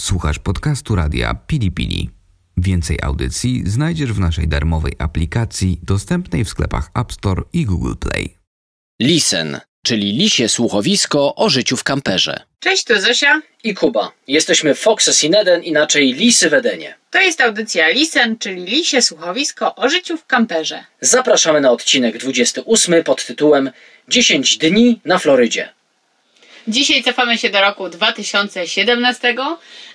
Słuchasz podcastu radia Pili Pili. Więcej audycji znajdziesz w naszej darmowej aplikacji dostępnej w sklepach App Store i Google Play. Lisen, czyli lisie słuchowisko o życiu w kamperze. Cześć, tu Zosia. I Kuba. Jesteśmy Foxes in Eden, inaczej Lisy w Edenie. To jest audycja Lisen, czyli Lisie Słuchowisko o życiu w kamperze. Zapraszamy na odcinek 28 pod tytułem 10 dni na Florydzie. Dzisiaj cofamy się do roku 2017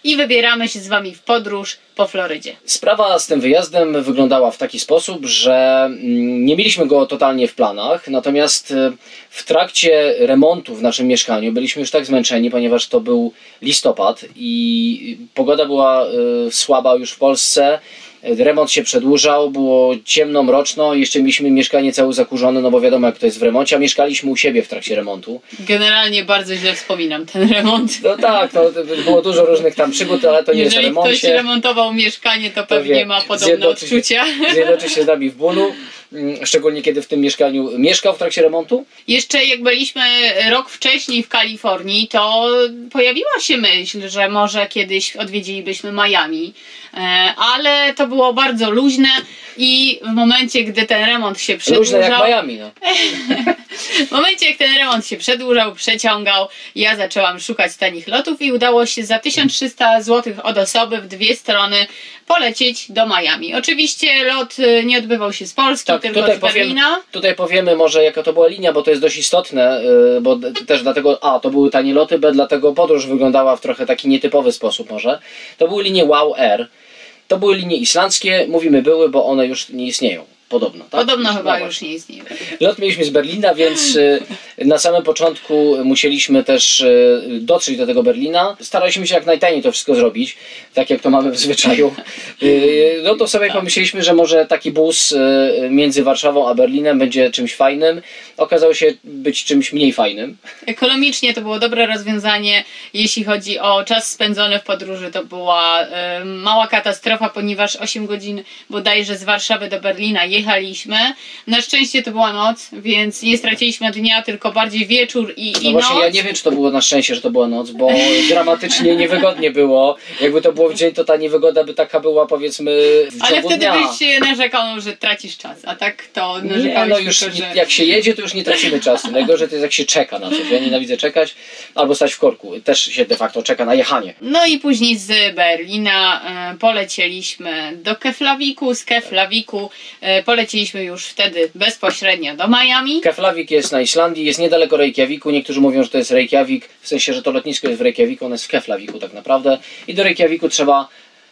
i wybieramy się z Wami w podróż po Florydzie. Sprawa z tym wyjazdem wyglądała w taki sposób, że mm, nie mieliśmy go totalnie w planach, natomiast e, w trakcie remontu w naszym mieszkaniu byliśmy już tak zmęczeni, ponieważ to był listopad i pogoda była e, słaba już w Polsce. Remont się przedłużał, było ciemno, mroczno, jeszcze mieliśmy mieszkanie całe zakurzone, no bo wiadomo jak to jest w remoncie, a mieszkaliśmy u siebie w trakcie remontu. Generalnie bardzo źle wspominam ten remont. No tak, no, było dużo różnych tam przygód, ale to nie Jeżeli jest o remoncie. ktoś remontował mieszkanie, to pewnie wie, ma podobne zjednoczy odczucia. Zjednoczy się z nami w bólu, szczególnie kiedy w tym mieszkaniu mieszkał w trakcie remontu. Jeszcze jak byliśmy rok wcześniej w Kalifornii, to pojawiła się myśl, że może kiedyś odwiedzilibyśmy Miami, E, ale to było bardzo luźne i w momencie, gdy ten remont się Luźne jak przedłużał, Miami, no. w momencie jak ten remont się przedłużał, przeciągał, ja zaczęłam szukać tanich lotów i udało się za 1300 zł od osoby w dwie strony polecieć do Miami. Oczywiście lot y, nie odbywał się z Polski, Tak, tylko tutaj, z powiem, Berlina. tutaj powiemy może jaka to była linia, bo to jest dość istotne, yy, bo też dlatego A, to były tanie loty, B, dlatego podróż wyglądała w trochę taki nietypowy sposób może. To były linie Wow Air. To były linie islandzkie, mówimy były, bo one już nie istnieją. Podobno, tak? Podobno No chyba już nie istnieje. Lot mieliśmy z Berlina, więc y, na samym początku musieliśmy też y, dotrzeć do tego Berlina. Staraliśmy się jak najtaniej to wszystko zrobić, tak jak to mamy w zwyczaju. Y, No to sobie pomyśleliśmy, że może taki bus między Warszawą a Berlinem będzie czymś fajnym. Okazało się być czymś mniej fajnym. Ekonomicznie to było dobre rozwiązanie. Jeśli chodzi o czas spędzony w podróży, to była mała katastrofa, ponieważ 8 godzin bodajże z Warszawy do Berlina jechaliśmy. Na szczęście to była noc, więc nie straciliśmy dnia, tylko bardziej wieczór i, No i właśnie noc. ja nie wiem, czy to było na szczęście, że to była noc, bo dramatycznie niewygodnie było. Jakby to było w dzień, to ta niewygoda by taka była powiedzmy w Ale wtedy dnia. byś się narzekał, że tracisz czas, a tak to Nie, narzekałeś no już tylko, nie, że... jak się jedzie, to już nie tracimy czasu. Najgorzej to jest jak się czeka na coś. Ja nienawidzę czekać albo stać w korku. Też się de facto czeka na jechanie. No i później z Berlina e, polecieliśmy do Keflawiku, z Keflawiku e, polecieliśmy już wtedy bezpośrednio do Miami. Keflavik jest na Islandii, jest niedaleko Reykjaviku. Niektórzy mówią, że to jest Reykjavik, w sensie, że to lotnisko jest w Reykjaviku, ono jest w Keflaviku tak naprawdę. I do Reykjaviku trzeba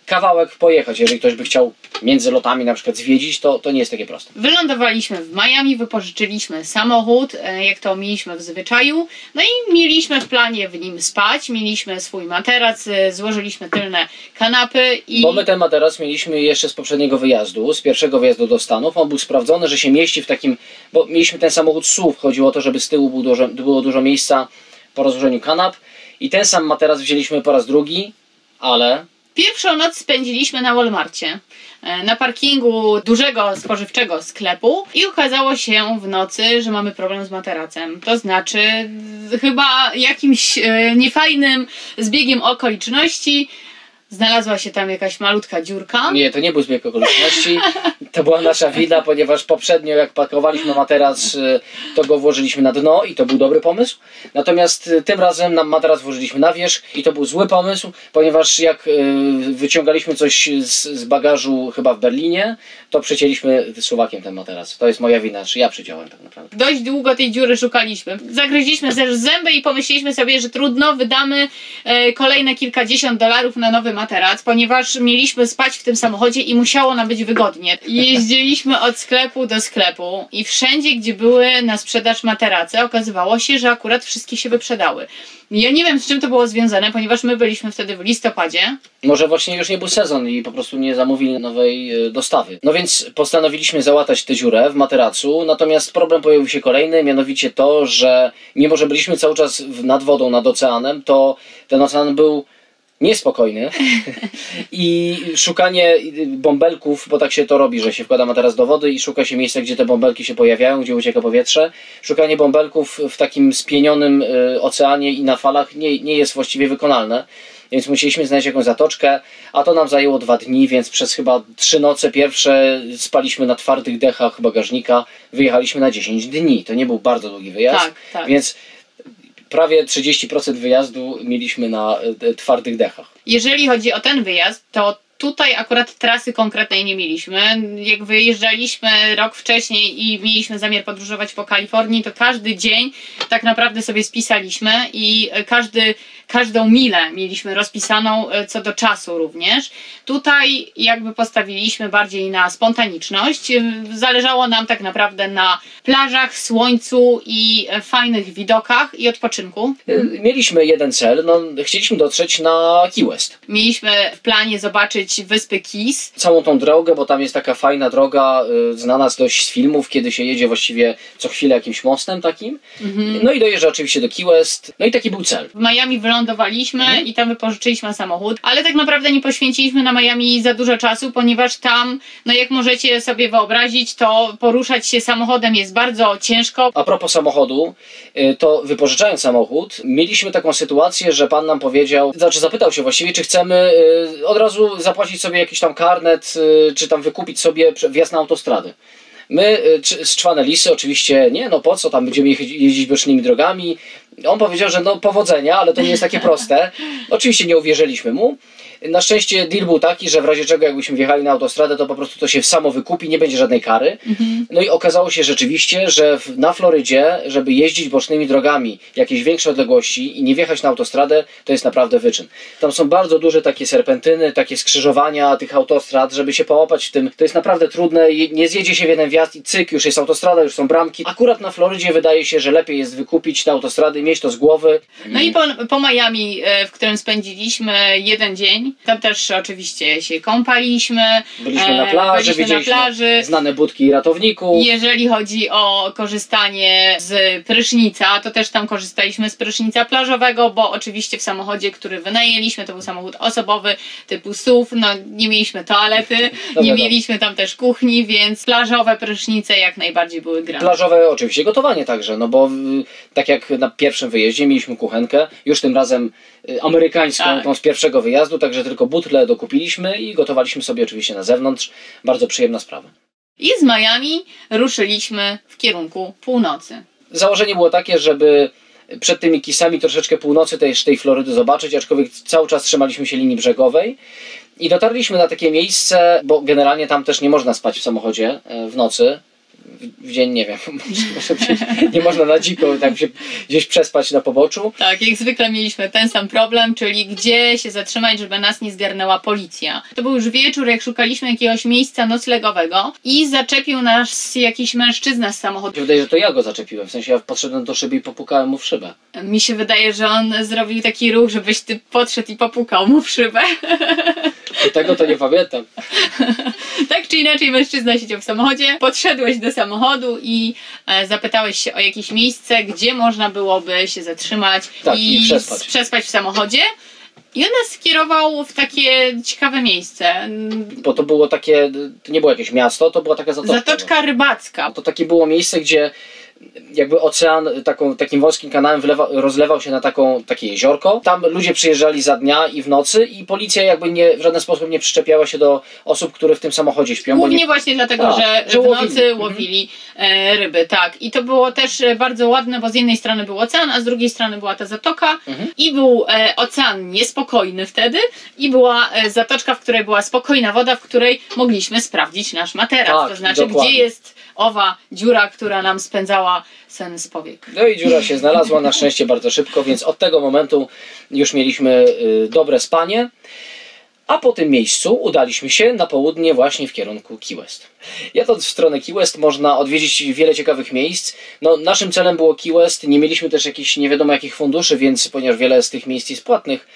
kawałek pojechać. Jeżeli ktoś by chciał między lotami na przykład zwiedzić, to, to nie jest takie proste. Wylądowaliśmy w Miami, wypożyczyliśmy samochód, e, jak to mieliśmy w zwyczaju. No i mieliśmy w planie w nim spać, mieliśmy swój materac, e, złożyliśmy tylne kanapy i... Bo my ten materac mieliśmy jeszcze z poprzedniego wyjazdu, z pierwszego wyjazdu do Stanów. On był sprawdzony, że się mieści w takim, bo mieliśmy ten samochód SUV. Chodziło o to, żeby z tyłu było dużo, było dużo miejsca po rozłożeniu kanap. I ten sam materac wzięliśmy po raz drugi, ale Pierwszą noc spędziliśmy na Walmarcie, e, na parkingu dużego spożywczego sklepu i okazało się w nocy, że mamy problem z materacem. To znaczy, chyba jakimś e, niefajnym zbiegiem okoliczności znalazła się tam jakaś malutka dziurka. Nie, to nie był zbieg okoliczności. To była nasza wina, ponieważ poprzednio jak pakowaliśmy materac, y, to go włożyliśmy na dno i to był dobry pomysł. Natomiast y, tym razem nam materac włożyliśmy na wierzch i to był zły pomysł, ponieważ jak y, wyciągaliśmy coś z, z bagażu chyba w Berlinie, to przecięliśmy suwakiem ten materac. To jest moja wina, czy ja przyciąłem tak naprawdę. Dość długo tej dziury szukaliśmy. Zagryźliśmy zęby i pomyśleliśmy sobie, że trudno, wydamy e, kolejne kilkadziesiąt dolarów na nowy materac, ponieważ mieliśmy spać w tym samochodzie i musiało nam być wygodnie. Jeździliśmy od sklepu do sklepu i wszędzie, gdzie były na sprzedaż materace, okazywało się, że akurat wszystkie się wyprzedały. Ja nie wiem, z czym to było związane, ponieważ my byliśmy wtedy w listopadzie. Może właśnie już nie był sezon i po prostu nie zamówili nowej y, dostawy. No więc postanowiliśmy załatać tę dziurę w materacu, natomiast problem pojawił się kolejny, mianowicie to, że mimo, że byliśmy cały czas nad wodą, nad oceanem, to ten ocean był niespokojny i szukanie bąbelków, bo tak się to robi, że się wkłada materac do wody i szuka się miejsca, gdzie te bąbelki się pojawiają, gdzie ucieka powietrze. Szukanie bąbelków w takim spienionym y, oceanie i na falach nie, nie jest właściwie wykonalne. więc musieliśmy znaleźć jakąś zatoczkę, a to nam zajęło dwa dni, więc przez chyba trzy noce pierwsze spaliśmy na twardych dechach bagażnika, wyjechaliśmy na 10 dni. To nie był bardzo długi wyjazd, Tak, tak. więc prawie 30% wyjazdu mieliśmy na e, twardych dechach. Jeżeli chodzi o ten wyjazd, to tutaj akurat trasy konkretnej nie mieliśmy. Jak wyjeżdżaliśmy rok wcześniej i mieliśmy zamiar podróżować po Kalifornii, to każdy dzień tak naprawdę sobie spisaliśmy i każdy, każdą milę mieliśmy rozpisaną e, co do czasu również. Tutaj jakby postawiliśmy bardziej na spontaniczność. E, Zależało nam tak naprawdę na plażach, słońcu i e, fajnych widokach i odpoczynku. Mieliśmy jeden cel, no, chcieliśmy dotrzeć na Key West. Mieliśmy w planie zobaczyć wyspy Keys. całą tą drogę, bo tam jest taka fajna droga, y, znana dość z filmów, kiedy się jedzie właściwie co chwilę jakimś mostem takim. No i dojeżdża oczywiście do Key West. No i taki był cel. W Miami wylądowaliśmy i tam wypożyczyliśmy samochód, ale tak naprawdę nie poświęciliśmy na Miami za dużo czasu, ponieważ tam, no jak możecie sobie wyobrazić, to poruszać się samochodem jest bardzo ciężko. A propos samochodu, y, to wypożyczając samochód, mieliśmy taką sytuację, że pan nam powiedział, znaczy zapytał się właściwie, czy chcemy y, od razu zapłacić sobie jakiś tam karnet, y, czy tam wykupić sobie wjazd na autostradę. My, y, czy- szczwane lisy, oczywiście nie, no po co, tam będziemy jeździć- jeździć bocznymi drogami. On powiedział, że no powodzenia, ale to nie jest takie proste. Oczywiście nie uwierzyliśmy mu. Na szczęście deal był taki, że w razie czego jakbyśmy wjechali na autostradę, to po prostu to się samo wykupi, nie będzie żadnej kary. No i okazało się rzeczywiście, że w, na Florydzie, żeby jeździć bocznymi drogami jakieś większe odległości i nie wjechać na autostradę, to jest naprawdę wyczyn. Tam są bardzo duże takie serpentyny, takie skrzyżowania tych autostrad, żeby się połapać w tym. To jest naprawdę trudne, nie zjedzie się w jeden wjazd i cyk, już jest autostrada, już są bramki. Akurat na Florydzie wydaje się, że lepiej jest wykupić te autostrady, mieć to z głowy. No i po, po Miami, e, w którym spędziliśmy jeden dzień, tam też oczywiście się kąpaliśmy. Byliśmy na e, plaży, byliśmy na widzieliśmy plaży. znane budki ratowników. Jeżeli chodzi o korzystanie z prysznica, to też tam korzystaliśmy z prysznica plażowego, bo oczywiście w samochodzie, który wynajęliśmy, to był samochód osobowy typu SUV, no nie mieliśmy toalety, No nie mieliśmy tam też kuchni, więc plażowe prysznice jak najbardziej były grane. Plażowe oczywiście gotowanie także, no bo tak jak na pierwszym wyjeździe mieliśmy kuchenkę, już tym razem amerykańską, Tak. tą z pierwszego wyjazdu, także tylko butle dokupiliśmy i gotowaliśmy sobie oczywiście na zewnątrz. Bardzo przyjemna sprawa. I z Miami ruszyliśmy w kierunku północy. Założenie było takie, żeby przed tymi kisami troszeczkę północy tej, tej Florydy zobaczyć, aczkolwiek cały czas trzymaliśmy się linii brzegowej. I dotarliśmy na takie miejsce, bo generalnie tam też nie można spać w samochodzie e, w nocy. W- dzień nie wiem, nie można na dziko tak się gdzieś przespać na poboczu. Tak, jak zwykle mieliśmy ten sam problem, czyli gdzie się zatrzymać, żeby nas nie zgarnęła policja. To był już wieczór, jak szukaliśmy jakiegoś miejsca noclegowego i zaczepił nas jakiś mężczyzna z samochodu. Wydaje, że to ja go zaczepiłem. W sensie ja podszedłem do szyby i popukałem mu w szybę. Mi się wydaje, że on zrobił taki ruch, żebyś ty podszedł i popukał mu w szybę. I tego to nie pamiętam. tak czy inaczej, mężczyzna siedział w samochodzie. Podszedłeś do samochodu i e, zapytałeś się o jakieś miejsce, gdzie można byłoby się zatrzymać Tak, i przespać. s- przespać w samochodzie. I on nas skierował w takie ciekawe miejsce. Bo to było takie, to nie było jakieś miasto, to była taka zatoczka. Zatoczka rybacka. To takie było miejsce, gdzie jakby ocean taką, takim wąskim kanałem wlewa, rozlewał się na taką, takie jeziorko. Tam ludzie przyjeżdżali za dnia i w nocy i policja jakby nie, w żaden sposób nie przyczepiała się do osób, które w tym samochodzie śpią. Głównie nie, właśnie dlatego, Tak, że, że w nocy Mhm. łowili e, ryby, tak. I to było też e, bardzo ładne, bo z jednej strony był ocean, a z drugiej strony była ta zatoka Mhm. i był e, ocean niespokojny wtedy i była zatoczka, w której była spokojna woda, w której mogliśmy sprawdzić nasz materac. Tak, to znaczy, dokładnie. gdzie jest owa dziura, która nam spędzała sen z powiek. No i dziura się znalazła na szczęście bardzo szybko, więc od tego momentu już mieliśmy y, dobre spanie. A po tym miejscu udaliśmy się na południe właśnie w kierunku Key West. Jadąc w stronę Key West można odwiedzić wiele ciekawych miejsc. No, naszym celem było Key West, nie mieliśmy też jakichś nie wiadomo jakich funduszy, więc ponieważ wiele z tych miejsc jest płatnych,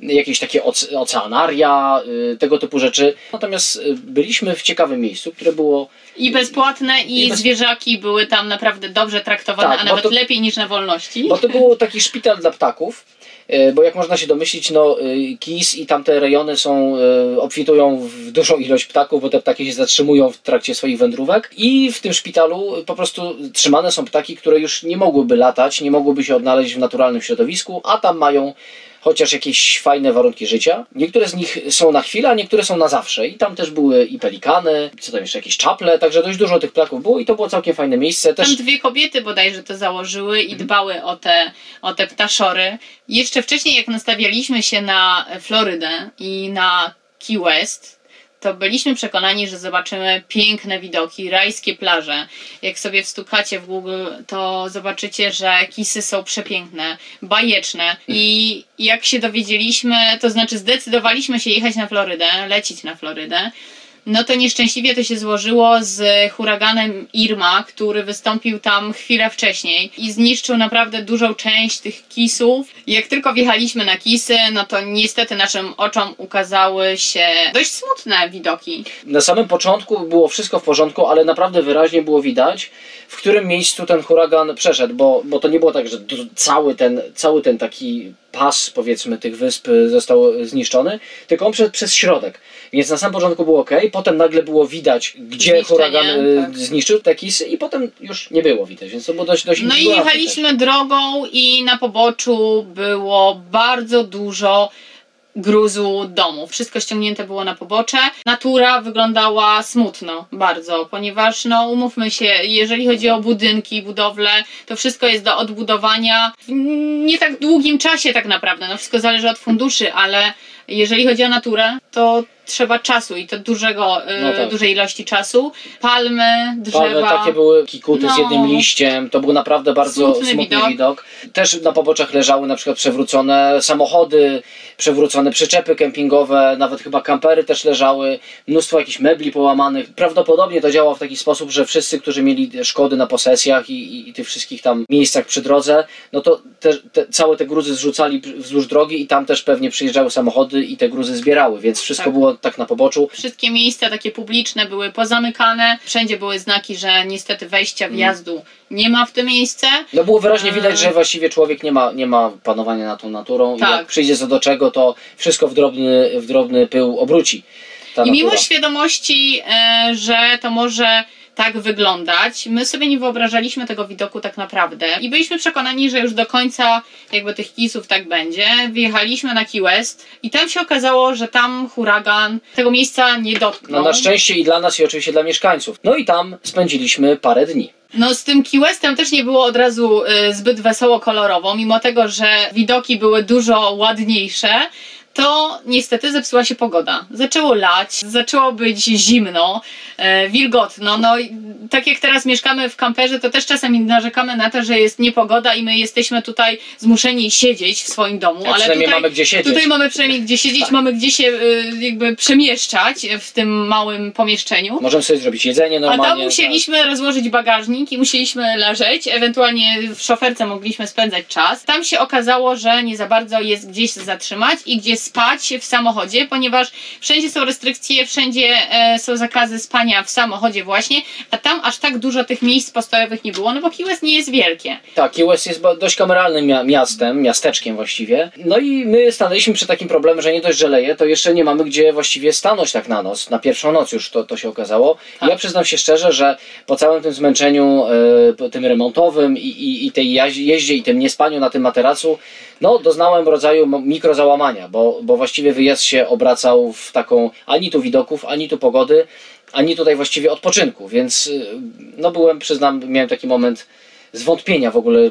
jakieś takie oce- oceanaria, y, tego typu rzeczy. Natomiast y, byliśmy w ciekawym miejscu, które było I bezpłatne, i, I bez- zwierzaki były tam naprawdę dobrze traktowane, Tak, a nawet to- lepiej niż na wolności. Bo to był taki szpital dla ptaków. E, Bo jak można się domyślić, no e, Kis i tamte rejony są, e, obfitują w dużą ilość ptaków, bo te ptaki się zatrzymują w trakcie swoich wędrówek. I w tym szpitalu po prostu trzymane są ptaki, które już nie mogłyby latać, nie mogłyby się odnaleźć w naturalnym środowisku, a tam mają chociaż jakieś fajne warunki życia. Niektóre z nich są na chwilę, a niektóre są na zawsze. I tam też były i pelikany, co tam jeszcze, jakieś czaple, także dość dużo tych plaków było i to było całkiem fajne miejsce. Też Tam dwie kobiety bodajże to założyły i dbały o te, o te ptaszory. Jeszcze wcześniej, jak nastawialiśmy się na Florydę i na Key West, to byliśmy przekonani, że zobaczymy piękne widoki, rajskie plaże. Jak sobie wstukacie w Google, to zobaczycie, że kisy są przepiękne, bajeczne. I jak się dowiedzieliśmy, to znaczy zdecydowaliśmy się jechać na Florydę, lecieć na Florydę, no to nieszczęśliwie to się złożyło z huraganem Irma, który wystąpił tam chwilę wcześniej i zniszczył naprawdę dużą część tych kisów. Jak tylko wjechaliśmy na kisy, no to niestety naszym oczom ukazały się dość smutne widoki. na samym początku było wszystko w porządku, ale naprawdę wyraźnie było widać, w którym miejscu ten huragan przeszedł, bo, bo to nie było tak, że cały ten, cały ten taki pas, powiedzmy, tych wysp został zniszczony, tylko on przeszedł przez środek. Więc na samym początku było ok, potem nagle było widać, gdzie huragan y, tak. zniszczył te kisy i potem już nie było widać, więc to było dość, dość No i jechaliśmy drogą i na poboczu było bardzo dużo gruzu domów. Wszystko ściągnięte było na pobocze. Natura wyglądała smutno bardzo, ponieważ no umówmy się, jeżeli chodzi o budynki, budowle, to wszystko jest do odbudowania w nie tak długim czasie tak naprawdę. No wszystko zależy od funduszy, ale jeżeli chodzi o naturę, to trzeba czasu i to dużego, y, No tak. dużej ilości czasu. Palmy, drzewa. Palmy takie były kikuty z No. jednym liściem, to był naprawdę bardzo Smutny smutny, widok. widok. Też na poboczach leżały na przykład przewrócone samochody, przewrócone przyczepy kempingowe, nawet chyba kampery też leżały, mnóstwo jakichś mebli połamanych. Prawdopodobnie to działało w taki sposób, że wszyscy, którzy mieli szkody na posesjach i, i, i tych wszystkich tam miejscach przy drodze, no to te, te, całe te gruzy zrzucali wzdłuż drogi i tam też pewnie przyjeżdżały samochody i te gruzy zbierały, więc wszystko Tak. było tak na poboczu. Wszystkie miejsca takie publiczne były pozamykane. Wszędzie były znaki, że niestety wejścia, wjazdu nie ma w to miejsce. No było wyraźnie widać, Eee. że właściwie człowiek nie ma, nie ma panowania nad tą naturą i Tak. jak przyjdzie co do czego, to wszystko w drobny, w drobny pył obróci. I mimo świadomości, e, że to może tak wyglądać, my sobie nie wyobrażaliśmy tego widoku tak naprawdę. I byliśmy przekonani, że już do końca jakby tych kisów tak będzie. Wjechaliśmy na Key West i tam się okazało, że tam huragan tego miejsca nie No dotknął. na szczęście i dla nas i oczywiście dla mieszkańców. No i tam spędziliśmy parę dni. No z tym Key Westem też nie było od razu y, zbyt wesoło kolorowo, mimo tego, że widoki były dużo ładniejsze. To niestety zepsuła się pogoda. Zaczęło lać, zaczęło być zimno, e, wilgotno. No i tak jak teraz mieszkamy w kamperze, to też czasami narzekamy na to, że jest niepogoda i my jesteśmy tutaj zmuszeni siedzieć w swoim domu. A ale przynajmniej tutaj, mamy gdzie siedzieć. Tutaj mamy przynajmniej gdzie siedzieć, Tak. mamy gdzie się y, jakby przemieszczać w tym małym pomieszczeniu. Możemy sobie zrobić jedzenie A normalnie. tak. tam musieliśmy rozłożyć bagażnik i musieliśmy leżeć, ewentualnie w szoferce mogliśmy spędzać czas. Tam się okazało, że nie za bardzo jest gdzieś zatrzymać i gdzie spać w samochodzie, ponieważ wszędzie są restrykcje, wszędzie e, są zakazy spania w samochodzie właśnie, a tam aż tak dużo tych miejsc postojowych nie było, no bo Key West nie jest wielkie. Tak, Key West jest dość kameralnym mia- miastem, miasteczkiem właściwie. No i my stanęliśmy przed takim problemem, że nie dość, że leje, to jeszcze nie mamy gdzie właściwie stanąć tak na noc. Na pierwszą noc już to, to się okazało. Tak. Ja przyznam się szczerze, że po całym tym zmęczeniu e, tym remontowym i, i, i tej jeździe i tym niespaniu na tym materacu, no doznałem rodzaju mikrozałamania, bo, bo właściwie wyjazd się obracał w taką ani tu widoków, ani tu pogody, ani tutaj właściwie odpoczynku, więc y, no byłem, przyznam, miałem taki moment zwątpienia w ogóle,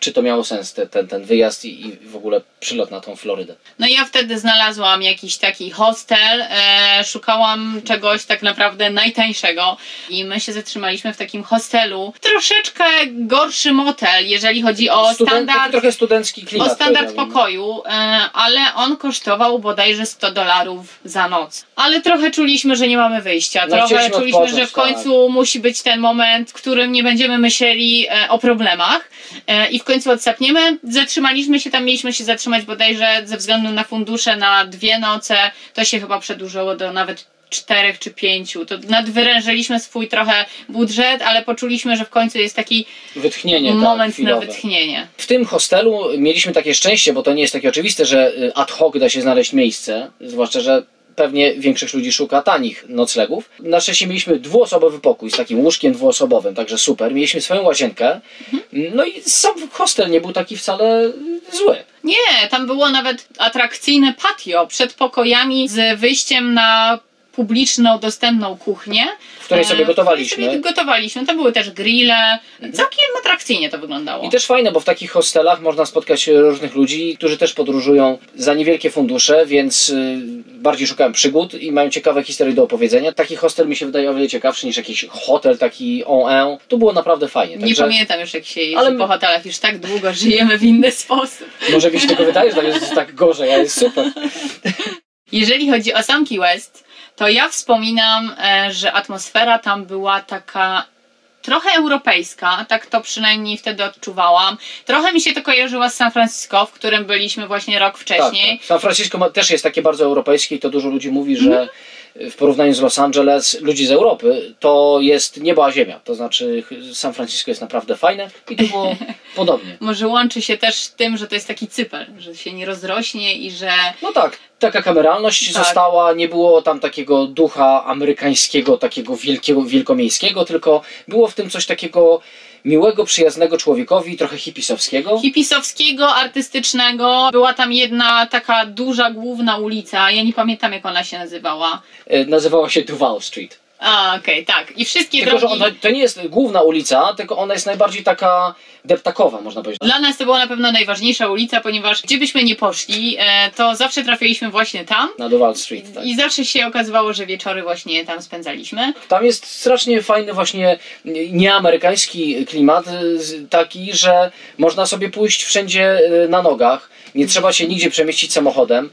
czy to miało sens, te, ten, ten wyjazd i, i w ogóle przylot na tą Florydę. No ja wtedy znalazłam jakiś taki hostel, e, szukałam czegoś tak naprawdę najtańszego i my się zatrzymaliśmy w takim hostelu. Troszeczkę gorszy motel, jeżeli chodzi o Studen- standard, trochę studencki klimat. o standard powiedziałbym. pokoju, e, ale on kosztował bodajże 100 dolarów za noc. Ale trochę czuliśmy, że nie mamy wyjścia. No, trochę czuliśmy, że w końcu musi być ten moment, w którym nie będziemy myśleli e, o problemach e, i w końcu odsapniemy. Zatrzymaliśmy się tam, mieliśmy się zatrzymać bodajże ze względu na fundusze na dwie noce. To się chyba przedłużyło do nawet czterech czy pięciu. To nadwyrężyliśmy swój trochę budżet, ale poczuliśmy, że w końcu jest taki Wytchnienie. tak, moment na chwilowe. wytchnienie. W tym hostelu mieliśmy takie szczęście, bo to nie jest takie oczywiste, że y, ad hoc da się znaleźć miejsce, zwłaszcza, że pewnie większość ludzi szuka tanich noclegów. Na szczęście mieliśmy dwuosobowy pokój z takim łóżkiem dwuosobowym, także super. Mieliśmy swoją łazienkę. No i sam hostel nie był taki wcale zły. Nie, tam było nawet atrakcyjne patio przed pokojami z wyjściem na publiczną, dostępną kuchnię. W której sobie E, gotowaliśmy. Której sobie gotowaliśmy. Tam były też grille. Całkiem atrakcyjnie to wyglądało. I też fajne, bo w takich hostelach można spotkać różnych ludzi, którzy też podróżują za niewielkie fundusze, więc y, bardziej szukają przygód i mają ciekawe historie do opowiedzenia. Taki hostel mi się wydaje o wiele ciekawszy niż jakiś hotel taki on Tu było naprawdę fajnie. Nie Także pamiętam już jak się jeździ Ale- po hotelach, już tak długo żyjemy w inny sposób. może mi się tylko wydaje, że tam jest tak gorzej, ale jest super. Jeżeli chodzi o sam Key West, to ja wspominam, e, że atmosfera tam była taka trochę europejska, tak to przynajmniej wtedy odczuwałam. Trochę mi się to kojarzyło z San Francisco, w którym byliśmy właśnie rok wcześniej. Tak, tak. San Francisco ma, też jest takie bardzo europejskie i to dużo ludzi mówi, że Mhm. W porównaniu z Los Angeles, ludzi z Europy, to jest niebo a ziemia. To znaczy San Francisco jest naprawdę fajne i tu było podobnie. Może łączy się też z tym, że to jest taki cypel, że się nie rozrośnie i że No tak, taka kameralność Tak. została, nie było tam takiego ducha amerykańskiego, takiego wielkiego, wielkomiejskiego, tylko było w tym coś takiego miłego, przyjaznego człowiekowi, trochę hipisowskiego. hipisowskiego, artystycznego. Była tam jedna taka duża, główna ulica, ja nie pamiętam jak ona się nazywała. E, Nazywała się Duval Street. A, okej, tak. I wszystkie Tylko, że drogi... ona, to nie jest główna ulica, tylko ona jest najbardziej taka deptakowa, można powiedzieć. Dla nas to była na pewno najważniejsza ulica, ponieważ gdzie byśmy nie poszli, e, to zawsze trafialiśmy właśnie tam. Na Duval Street, tak. I zawsze się okazywało, że wieczory właśnie tam spędzaliśmy. Tam jest strasznie fajny właśnie nieamerykański klimat, z- taki, że można sobie pójść wszędzie y, na nogach. Nie trzeba się nigdzie przemieścić samochodem.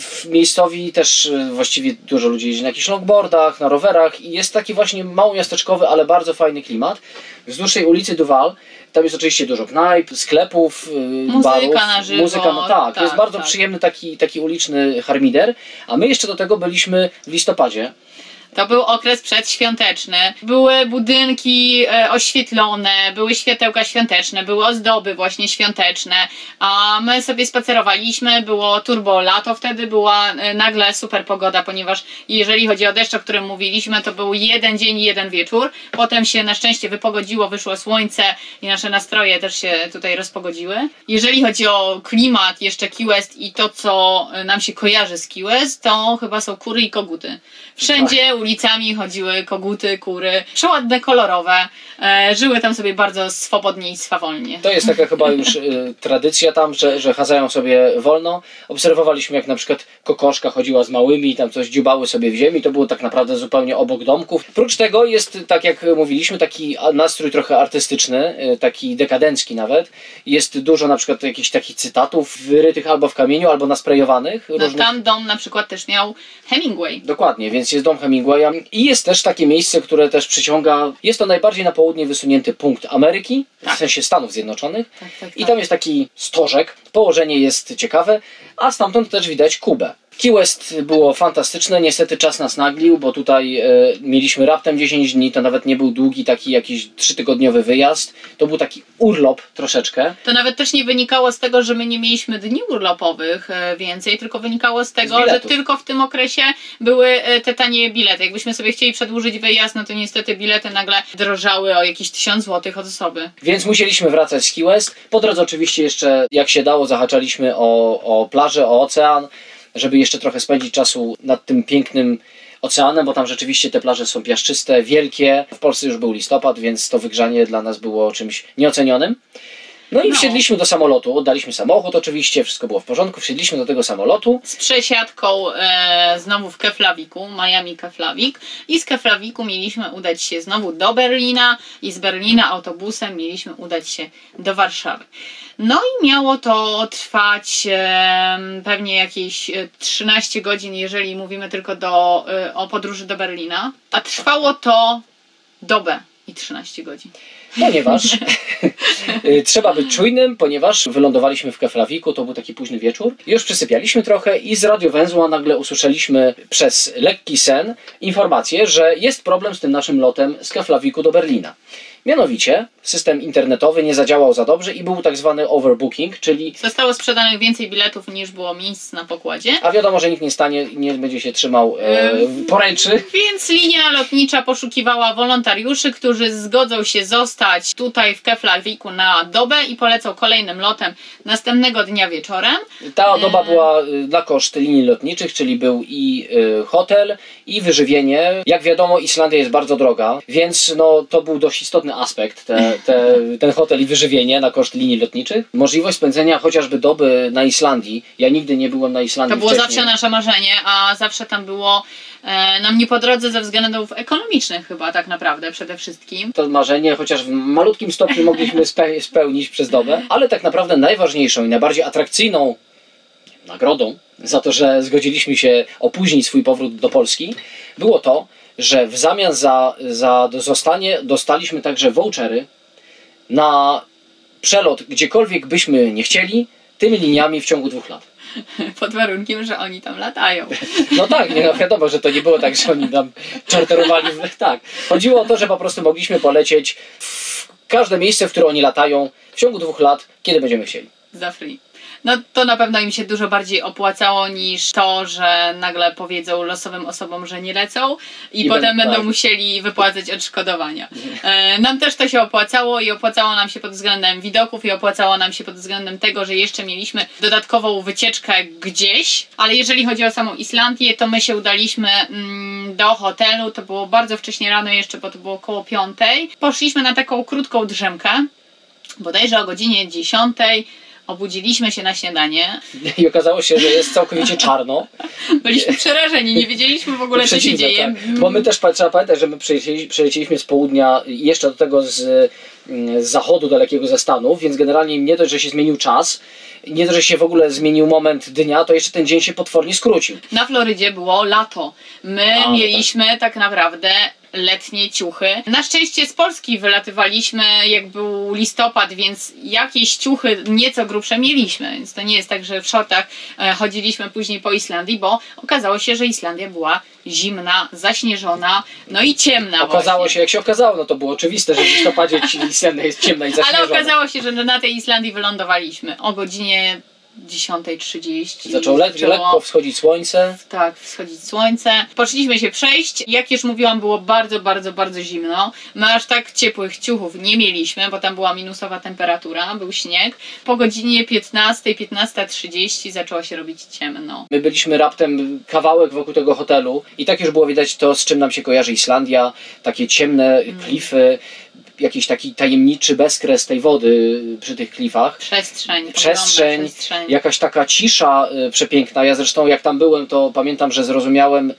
W miejscowi też y, właściwie dużo ludzi jeździ na jakichś longboardach, na rowerach i jest taki właśnie mało miasteczkowy, ale bardzo fajny klimat. Wzdłuż tej ulicy Duval tam jest oczywiście dużo knajp, sklepów, y, Muzyka barów. na żywo, Muzyka, no tak, tak, jest bardzo tak. przyjemny taki, taki uliczny harmider. A my jeszcze do tego byliśmy w listopadzie. To był okres przedświąteczny. Były budynki e, oświetlone, były światełka świąteczne, były ozdoby właśnie świąteczne, a my sobie spacerowaliśmy, było turbo lato, wtedy była e, nagle super pogoda, ponieważ jeżeli chodzi o deszcz, o którym mówiliśmy, to był jeden dzień i jeden wieczór. Potem się na szczęście wypogodziło, wyszło słońce i nasze nastroje też się tutaj rozpogodziły. Jeżeli chodzi o klimat, jeszcze Key West i to, co nam się kojarzy z Key West, to chyba są kury i koguty. Wszędzie ulicami chodziły koguty, kury, przeładne, kolorowe. E, żyły tam sobie bardzo swobodnie i swawolnie. To jest taka chyba już y, tradycja tam, że, że chadzają sobie wolno. Obserwowaliśmy jak na przykład kokoszka chodziła z małymi i tam coś dziubały sobie w ziemi. To było tak naprawdę zupełnie obok domków. Prócz tego jest, tak jak mówiliśmy, taki nastrój trochę artystyczny, y, taki dekadencki nawet. Jest dużo na przykład jakichś takich cytatów wyrytych albo w kamieniu, albo nasprejowanych. No, tam dom na przykład też miał Hemingway. Dokładnie, więc jest dom I jest też takie miejsce, które też przyciąga. Jest to najbardziej na południe wysunięty punkt Ameryki, w sensie Stanów Zjednoczonych. Tak, tak, I tak. tam jest taki stożek, położenie jest ciekawe, a stamtąd też widać Kubę. Key West było fantastyczne, niestety czas nas naglił, bo tutaj e, mieliśmy raptem 10 dni, to nawet nie był długi taki jakiś trzytygodniowy wyjazd, to był taki urlop troszeczkę. To nawet też nie wynikało z tego, że my nie mieliśmy dni urlopowych e, więcej, tylko wynikało z tego, Z że tylko w tym okresie były e, te tanie bilety. Jakbyśmy sobie chcieli przedłużyć wyjazd, no to niestety bilety nagle drożały o jakieś 1000 zł od osoby. Więc musieliśmy wracać z Key West. Po drodze oczywiście jeszcze, jak się dało, zahaczaliśmy o, o plażę, o ocean, żeby jeszcze trochę spędzić czasu nad tym pięknym oceanem, bo tam rzeczywiście te plaże są piaszczyste, wielkie. W Polsce już był listopad, więc to wygrzanie dla nas było czymś nieocenionym. No i No. wsiedliśmy do samolotu, oddaliśmy samochód oczywiście, wszystko było w porządku, wsiedliśmy do tego samolotu. Z przesiadką e, znowu w Keflawiku, Miami Keflawik. I z Keflawiku mieliśmy udać się znowu do Berlina i z Berlina autobusem mieliśmy udać się do Warszawy. No i miało to trwać e, pewnie jakieś e, 13 godzin, jeżeli mówimy tylko do, e, o podróży do Berlina. A trwało to dobę i 13 godzin. Ponieważ y, trzeba być czujnym, ponieważ wylądowaliśmy w Keflawiku, to był taki późny wieczór. Już przysypialiśmy trochę i z radiowęzła nagle usłyszeliśmy przez lekki sen informację, że jest problem z tym naszym lotem z Keflawiku do Berlina. Mianowicie system internetowy nie zadziałał za dobrze i był tak zwany overbooking, czyli Zostało sprzedanych więcej biletów niż było miejsc na pokładzie. a wiadomo, że nikt nie stanie, nie będzie się trzymał e, poręczy. Więc linia lotnicza poszukiwała wolontariuszy, którzy zgodzą się zostać tutaj w Keflaviku na dobę i polecą kolejnym lotem następnego dnia wieczorem. Ta doba była y, na koszt linii lotniczych, czyli był i y, hotel, i wyżywienie. Jak wiadomo, Islandia jest bardzo droga, więc no, to był dość istotny aspekt, te, te, ten hotel i wyżywienie na koszt linii lotniczych. Możliwość spędzenia chociażby doby na Islandii. Ja nigdy nie byłem na Islandii To było wcześniej. zawsze nasze marzenie, a zawsze tam było e, nam nie po drodze ze względów ekonomicznych chyba tak naprawdę przede wszystkim. to marzenie, chociaż w malutkim stopniu mogliśmy spe- spełnić przez dobę, ale tak naprawdę najważniejszą i najbardziej atrakcyjną nagrodą za to, że zgodziliśmy się opóźnić swój powrót do Polski, było to, że w zamian za, za zostanie dostaliśmy także vouchery na przelot gdziekolwiek byśmy nie chcieli, tymi liniami w ciągu dwóch lat. Pod warunkiem, że oni tam latają. No tak, nie, no wiadomo, że to nie było tak, że oni nam czarterowali. w- Tak. Chodziło o to, że po prostu mogliśmy polecieć w każde miejsce, w które oni latają w ciągu dwóch lat, kiedy będziemy chcieli. za free. No to na pewno im się dużo bardziej opłacało niż to, że nagle powiedzą losowym osobom, że nie lecą i, I potem będą- tak. musieli wypłacać odszkodowania. E, nam też to się opłacało i opłacało nam się pod względem widoków i opłacało nam się pod względem tego, że jeszcze mieliśmy dodatkową wycieczkę gdzieś, ale jeżeli chodzi o samą Islandię, to my się udaliśmy mm, do hotelu, to było bardzo wcześnie rano jeszcze, bo to było około piątej. Poszliśmy na taką krótką drzemkę, bodajże o godzinie 10 obudziliśmy się na śniadanie. I okazało się, że jest całkowicie czarno. Byliśmy przerażeni, nie wiedzieliśmy w ogóle, co się dzieje. Tak. Bo my też trzeba pamiętać, że my przylecieli, przylecieliśmy z południa jeszcze do tego z, z zachodu dalekiego ze Stanów, więc generalnie nie dość, że się zmienił czas, nie dość, że się w ogóle zmienił moment dnia, to jeszcze ten dzień się potwornie skrócił. Na Florydzie było lato. My A, mieliśmy tak. naprawdę letnie ciuchy. Na szczęście z Polski wylatywaliśmy, jak był listopad, więc jakieś ciuchy nieco grubsze mieliśmy, więc to nie jest tak, że w shortach e, chodziliśmy później po Islandii, bo okazało się, że Islandia była zimna, zaśnieżona, no i ciemna Okazało właśnie. się, jak się okazało, no to było oczywiste, że w listopadzie Islandia jest ciemna i Ale zaśnieżona. okazało się, że na tej Islandii wylądowaliśmy o godzinie 10.30. Zaczęło le- Zaczęło- lekko wschodzić słońce. Tak, wschodzić słońce. Poszliśmy się przejść. Jak już mówiłam, było bardzo, bardzo, bardzo zimno. My aż tak ciepłych ciuchów nie mieliśmy, bo tam była minusowa temperatura, był śnieg. Po godzinie 15, 15.30 zaczęło się robić ciemno. My byliśmy raptem kawałek wokół tego hotelu i tak już było widać to, z czym nam się kojarzy Islandia. Takie ciemne klify, jakiś taki tajemniczy bezkres tej wody przy tych klifach. Przestrzeń. Przestrzeń, przestrzeń. jakaś taka cisza y, przepiękna. Ja zresztą jak tam byłem, to pamiętam, że zrozumiałem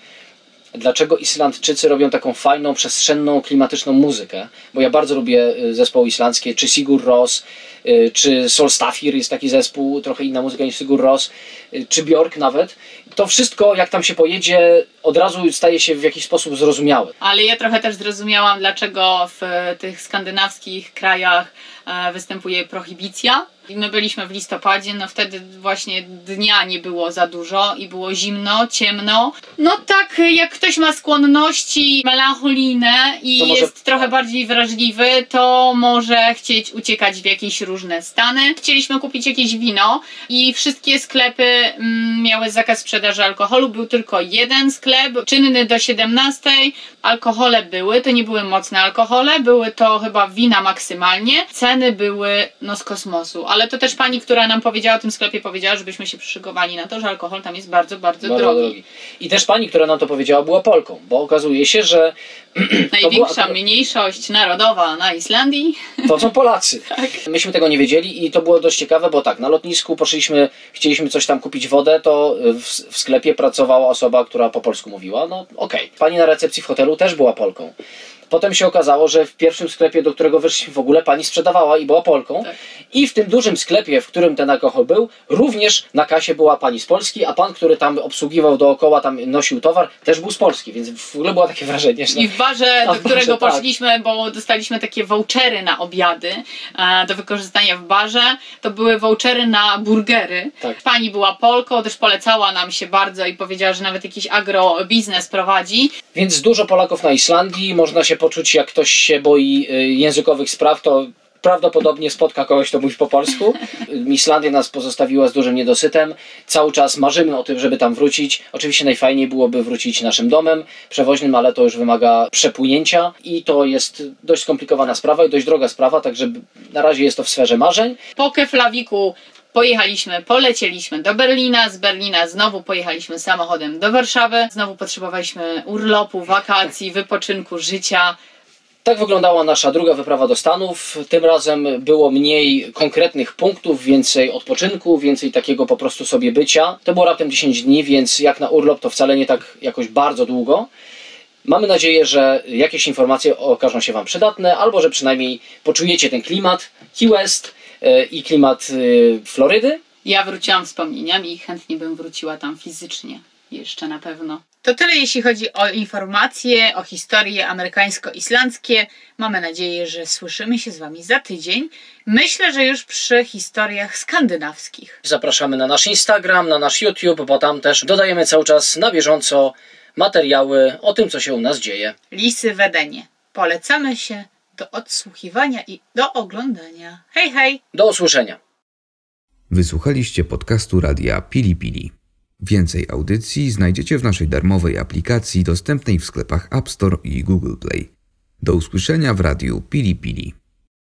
dlaczego Islandczycy robią taką fajną, przestrzenną, klimatyczną muzykę. Bo ja bardzo lubię y, zespoły islandzkie, czy Sigur Ros, y, czy Solstafir jest taki zespół, trochę inna muzyka niż Sigur Ros, y, czy Bjork nawet. To wszystko, jak tam się pojedzie, od razu staje się w jakiś sposób zrozumiałe. Ale ja trochę też zrozumiałam, dlaczego w tych skandynawskich krajach występuje prohibicja. My byliśmy w listopadzie, no wtedy właśnie dnia nie było za dużo i było zimno, ciemno. No tak, jak ktoś ma skłonności melancholijne i może- jest trochę bardziej wrażliwy, to może chcieć uciekać w jakieś różne stany. Chcieliśmy kupić jakieś wino i wszystkie sklepy mm, miały zakaz sprzedaży alkoholu. Był tylko jeden sklep, czynny do 17. Alkohole były, to nie były mocne alkohole, były to chyba wina maksymalnie. Ceny były no z kosmosu, ale to też pani, która nam powiedziała o tym sklepie, powiedziała, żebyśmy się przyszykowali na to, że alkohol tam jest bardzo, bardzo, Bardzo drogi. drogi. I też pani, która nam to powiedziała, była Polką, bo okazuje się, że Największa akurat- mniejszość narodowa na Islandii. To są Polacy. Myśmy tego nie wiedzieli i to było dość ciekawe, bo tak, na lotnisku poszliśmy, chcieliśmy coś tam kupić wodę, to w, w sklepie pracowała osoba, która po polsku mówiła. No okej. Pani na recepcji w hotelu też była Polką. Potem się okazało, że w pierwszym sklepie, do którego weszliśmy w ogóle, pani sprzedawała i była Polką. Tak. I w tym dużym sklepie, w którym ten alkohol był, również na kasie była pani z Polski, a pan, który tam obsługiwał dookoła, tam nosił towar, też był z Polski, więc w ogóle było takie wrażenie, że... I w barze, do którego barze, tak. poszliśmy, bo dostaliśmy takie vouchery na obiady e, do wykorzystania w barze, to były vouchery na burgery. Tak. Pani była Polką, też polecała nam się bardzo i powiedziała, że nawet jakiś agrobiznes prowadzi. Więc dużo Polaków na Islandii, można się poczuć, jak ktoś się boi y, językowych spraw, to prawdopodobnie spotka kogoś, kto mówi po polsku. Islandia nas pozostawiła z dużym niedosytem. Cały czas marzymy o tym, żeby tam wrócić. Oczywiście najfajniej byłoby wrócić naszym domem przewoźnym, ale to już wymaga przepłynięcia i to jest dość skomplikowana sprawa i dość droga sprawa, także na razie jest to w sferze marzeń. Po Keflawiku pojechaliśmy, polecieliśmy do Berlina, z Berlina znowu pojechaliśmy samochodem do Warszawy, znowu potrzebowaliśmy urlopu, wakacji, wypoczynku, życia. Tak wyglądała nasza druga wyprawa do Stanów. Tym razem było mniej konkretnych punktów, więcej odpoczynku, więcej takiego po prostu sobie bycia. To było raptem 10 dni, więc jak na urlop to wcale nie tak jakoś bardzo długo. Mamy nadzieję, że jakieś informacje okażą się Wam przydatne, albo że przynajmniej poczujecie ten klimat Key West i klimat e, Florydy. Ja wróciłam wspomnieniami i chętnie bym wróciła tam fizycznie. Jeszcze na pewno. To tyle jeśli chodzi o informacje, o historie amerykańsko-islandzkie. Mamy nadzieję, że słyszymy się z Wami za tydzień. Myślę, że już przy historiach skandynawskich. Zapraszamy na nasz Instagram, na nasz YouTube, bo tam też dodajemy cały czas na bieżąco materiały o tym, co się u nas dzieje. Lisy w Edenie. Polecamy się do odsłuchiwania i do oglądania. Hej, hej! Do usłyszenia. Wysłuchaliście podcastu radia Pili Pili. Więcej audycji znajdziecie w naszej darmowej aplikacji dostępnej w sklepach App Store i Google Play. Do usłyszenia w radiu Pili Pili.